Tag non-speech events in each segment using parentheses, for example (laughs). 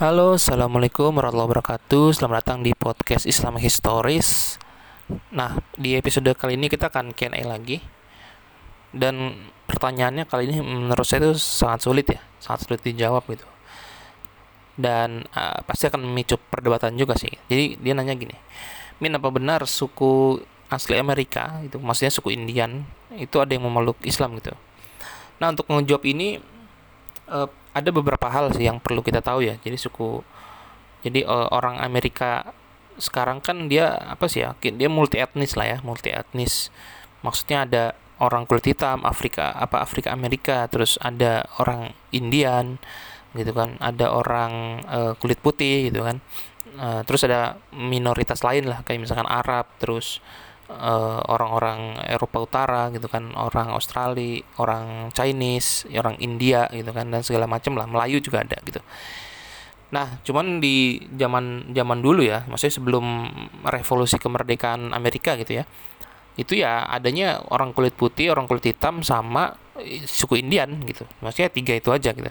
Halo, assalamualaikum warahmatullahi wabarakatuh. Selamat datang di podcast Islam Historis. Nah, di episode kali ini kita akan Q&A lagi. Dan pertanyaannya kali ini menurut saya itu sangat sulit ya, sangat sulit dijawab gitu. Dan uh, pasti akan memicu perdebatan juga sih. Jadi dia nanya gini, Min apa benar suku asli Amerika itu, maksudnya suku Indian itu ada yang memeluk Islam gitu? Nah, untuk menjawab ini uh, ada beberapa hal sih yang perlu kita tahu ya. Jadi suku jadi uh, orang Amerika sekarang kan dia apa sih ya? Dia multi etnis lah ya, multi etnis. Maksudnya ada orang kulit hitam Afrika apa Afrika Amerika, terus ada orang Indian gitu kan, ada orang uh, kulit putih gitu kan. Uh, terus ada minoritas lain lah kayak misalkan Arab, terus eh, orang-orang Eropa Utara gitu kan, orang Australia, orang Chinese, orang India gitu kan dan segala macam lah, Melayu juga ada gitu. Nah, cuman di zaman zaman dulu ya, maksudnya sebelum revolusi kemerdekaan Amerika gitu ya. Itu ya adanya orang kulit putih, orang kulit hitam sama suku Indian gitu. Maksudnya tiga itu aja gitu.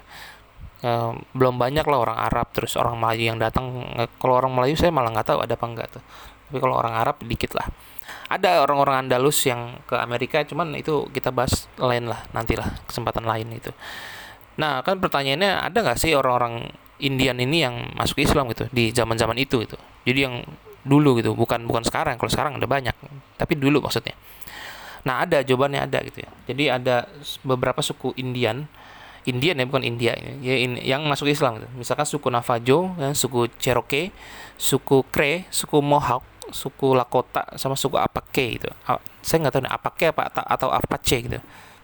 Belum banyak lah orang Arab terus orang Melayu yang datang. Kalau orang Melayu saya malah nggak tahu ada apa enggak tuh. Tapi kalau orang Arab dikit lah. Ada orang-orang Andalus yang ke Amerika cuman itu kita bahas lain lah nantilah kesempatan lain itu. Nah kan pertanyaannya ada nggak sih orang-orang Indian ini yang masuk Islam gitu di zaman-zaman itu itu jadi yang dulu gitu bukan bukan sekarang. Kalau sekarang ada banyak tapi dulu maksudnya. Nah ada jawabannya ada gitu ya. Jadi ada beberapa suku Indian Indian ya bukan India ini ya yang masuk Islam gitu. misalkan suku Navajo ya, suku Cherokee suku Cree suku Mohawk suku Lakota sama suku Apake gitu. Saya nggak tahu nih Apake apa atau Apache gitu.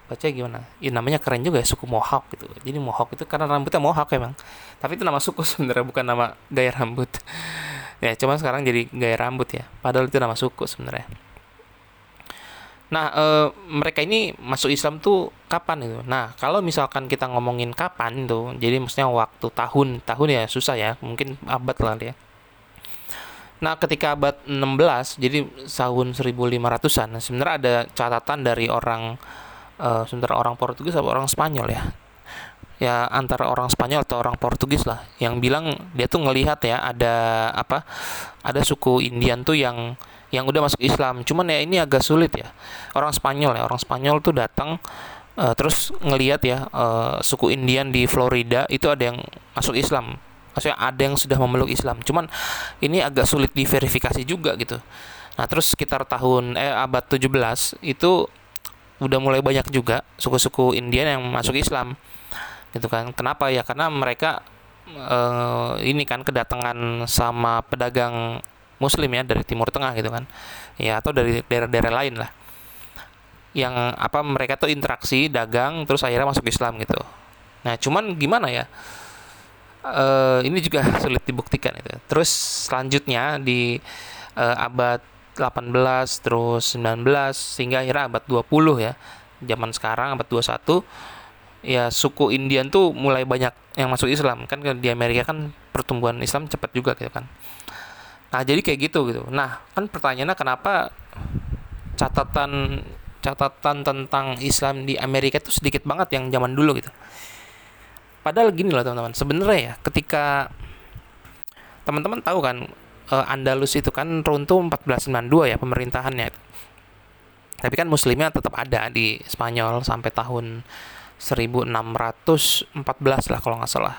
Baca gimana? Ya namanya keren juga ya suku Mohawk gitu. Jadi Mohawk itu karena rambutnya Mohawk emang. Tapi itu nama suku (laughs) sebenarnya bukan nama gaya rambut. (laughs) ya cuma sekarang jadi gaya rambut ya. Padahal itu nama suku sebenarnya. Nah, e, mereka ini masuk Islam tuh kapan itu? Nah, kalau misalkan kita ngomongin kapan tuh, jadi maksudnya waktu tahun, tahun ya susah ya, mungkin abad lah ya. Nah, ketika abad 16, jadi tahun 1500-an, sebenarnya ada catatan dari orang uh, sebentar orang Portugis atau orang Spanyol ya. Ya antara orang Spanyol atau orang Portugis lah yang bilang dia tuh ngelihat ya ada apa? Ada suku Indian tuh yang yang udah masuk Islam. Cuman ya ini agak sulit ya. Orang Spanyol ya, orang Spanyol tuh datang uh, terus ngelihat ya uh, suku Indian di Florida itu ada yang masuk Islam. Maksudnya ada yang sudah memeluk Islam. Cuman ini agak sulit diverifikasi juga gitu. Nah terus sekitar tahun eh abad 17 itu udah mulai banyak juga suku-suku Indian yang masuk Islam. Gitu kan. Kenapa ya? Karena mereka eh, ini kan kedatangan sama pedagang muslim ya dari timur tengah gitu kan ya atau dari daerah-daerah lain lah yang apa mereka tuh interaksi dagang terus akhirnya masuk Islam gitu nah cuman gimana ya uh, ini juga (laughs) sulit dibuktikan itu. Terus selanjutnya di uh, abad 18 terus 19 sehingga akhirnya abad 20 ya. Zaman sekarang abad 21 ya suku Indian tuh mulai banyak yang masuk Islam kan di Amerika kan pertumbuhan Islam cepat juga gitu kan. Nah, jadi kayak gitu gitu. Nah, kan pertanyaannya kenapa catatan catatan tentang Islam di Amerika itu sedikit banget yang zaman dulu gitu. Padahal gini loh teman-teman, sebenarnya ya ketika teman-teman tahu kan uh, Andalus itu kan runtuh 1492 ya pemerintahannya. Tapi kan muslimnya tetap ada di Spanyol sampai tahun 1614 lah kalau nggak salah.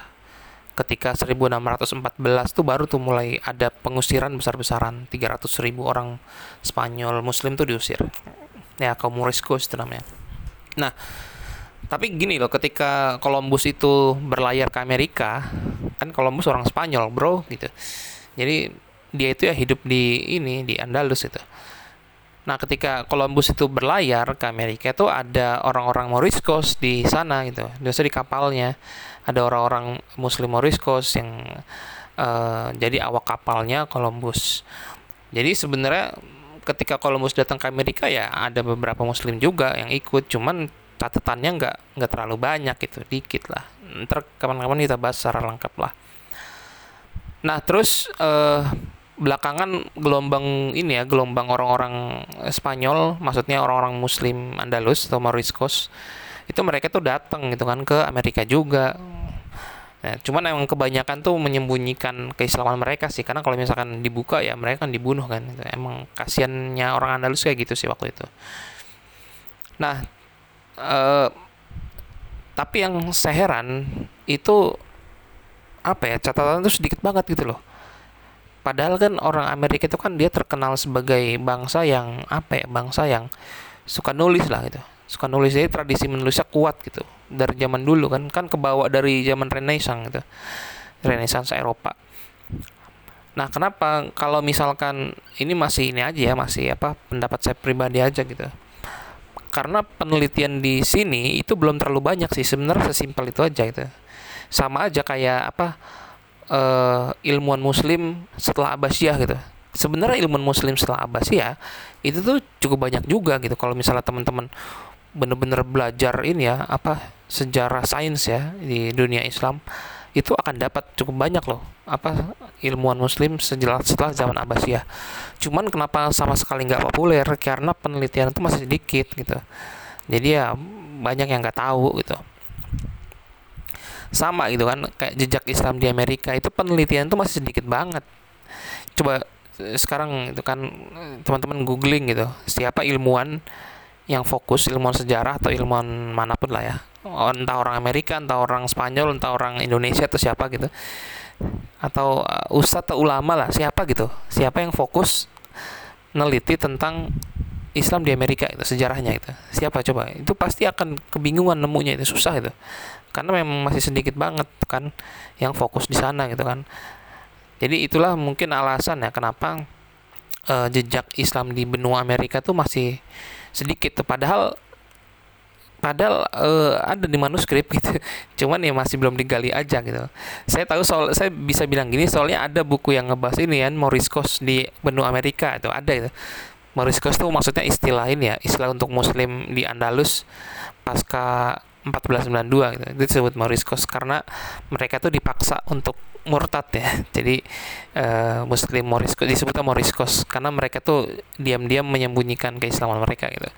Ketika 1614 tuh baru tuh mulai ada pengusiran besar-besaran 300 ribu orang Spanyol Muslim tuh diusir. Ya kaum Moriscos itu namanya. Nah, tapi gini loh ketika Columbus itu berlayar ke Amerika kan Columbus orang Spanyol bro gitu jadi dia itu ya hidup di ini di Andalus itu nah ketika Columbus itu berlayar ke Amerika itu ada orang-orang Moriscos di sana gitu. Biasa di kapalnya. Ada orang-orang Muslim Moriscos yang uh, jadi awak kapalnya Columbus. Jadi sebenarnya ketika Columbus datang ke Amerika ya ada beberapa Muslim juga yang ikut. Cuman catatannya nggak nggak terlalu banyak itu dikit lah. Ntar kapan-kapan kita bahas secara lengkap lah. Nah terus eh, belakangan gelombang ini ya gelombang orang-orang Spanyol maksudnya orang-orang Muslim Andalus atau Moriscos itu mereka tuh datang gitu kan ke Amerika juga Nah, cuman emang kebanyakan tuh menyembunyikan keislaman mereka sih, karena kalau misalkan dibuka ya mereka kan dibunuh kan. Gitu. Emang kasiannya orang Andalus kayak gitu sih waktu itu. Nah, eh, tapi yang seheran itu apa ya catatan itu sedikit banget gitu loh. Padahal kan orang Amerika itu kan dia terkenal sebagai bangsa yang apa ya bangsa yang suka nulis lah gitu. Suka nulis jadi tradisi menulisnya kuat gitu. Dari zaman dulu kan kan kebawa dari zaman Renaissance gitu. Renaissance Eropa. Nah kenapa kalau misalkan ini masih ini aja ya masih apa pendapat saya pribadi aja gitu. Karena penelitian di sini itu belum terlalu banyak sih. Sebenarnya sesimpel itu aja gitu. Sama aja kayak apa uh, ilmuwan muslim setelah Abbasiyah gitu. Sebenarnya ilmuwan muslim setelah Abbasiyah itu tuh cukup banyak juga gitu. Kalau misalnya teman-teman bener-bener belajar ini ya apa sejarah sains ya di dunia Islam itu akan dapat cukup banyak loh apa ilmuwan muslim sejelas setelah zaman Abbasiyah. Cuman kenapa sama sekali nggak populer? Karena penelitian itu masih sedikit gitu. Jadi ya banyak yang nggak tahu gitu sama gitu kan kayak jejak Islam di Amerika itu penelitian itu masih sedikit banget. Coba sekarang itu kan teman-teman googling gitu siapa ilmuwan yang fokus ilmuwan sejarah atau ilmuwan mana pun lah ya. Oh, entah orang Amerika entah orang Spanyol entah orang Indonesia atau siapa gitu. Atau uh, ustadz atau ulama lah siapa gitu. Siapa yang fokus neliti tentang Islam di Amerika itu sejarahnya itu. Siapa coba? Itu pasti akan kebingungan nemunya itu susah itu. Karena memang masih sedikit banget kan yang fokus di sana gitu kan. Jadi itulah mungkin alasan ya kenapa uh, jejak Islam di benua Amerika tuh masih sedikit padahal padahal uh, ada di manuskrip (laughs) gitu. Cuman ya masih belum digali aja gitu. Saya tahu soal saya bisa bilang gini soalnya ada buku yang ngebahas ini kan Moriscos di benua Amerika itu ada itu Moriscos tuh maksudnya istilah ini ya istilah untuk muslim di Andalus pasca 1492 gitu. Itu disebut Moriscos karena mereka tuh dipaksa untuk murtad ya. Jadi uh, muslim moriscos disebutnya moriscos karena mereka tuh diam-diam menyembunyikan keislaman mereka gitu.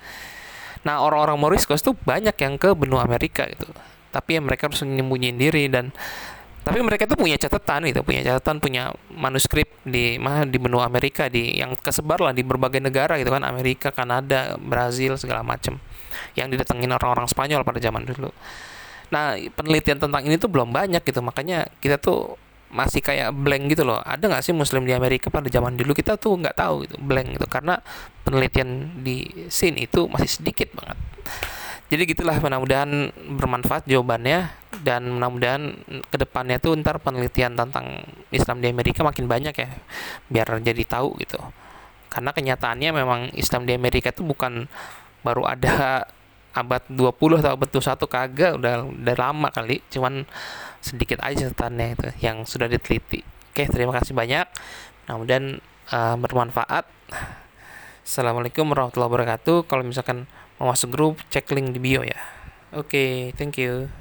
Nah orang-orang moriscos tuh banyak yang ke benua Amerika gitu. Tapi ya mereka harus menyembunyiin diri dan tapi mereka tuh punya catatan gitu punya catatan punya manuskrip di mana di benua Amerika di yang kesebar lah di berbagai negara gitu kan. Amerika Kanada Brazil segala macam yang didatengin orang-orang Spanyol pada zaman dulu. Nah penelitian tentang ini tuh belum banyak gitu. Makanya kita tuh masih kayak blank gitu loh. Ada nggak sih muslim di Amerika pada zaman dulu? Kita tuh nggak tahu gitu blank gitu. Karena penelitian di sini itu masih sedikit banget. Jadi gitulah mudah-mudahan bermanfaat jawabannya dan mudah-mudahan ke depannya tuh ntar penelitian tentang Islam di Amerika makin banyak ya biar jadi tahu gitu karena kenyataannya memang Islam di Amerika itu bukan baru ada abad 20 atau abad 21 kagak udah udah lama kali cuman sedikit aja catatannya itu yang sudah diteliti. Oke, terima kasih banyak. Mudah-mudahan uh, bermanfaat. Assalamualaikum warahmatullahi wabarakatuh. Kalau misalkan mau masuk grup, cek link di bio ya. Oke, thank you.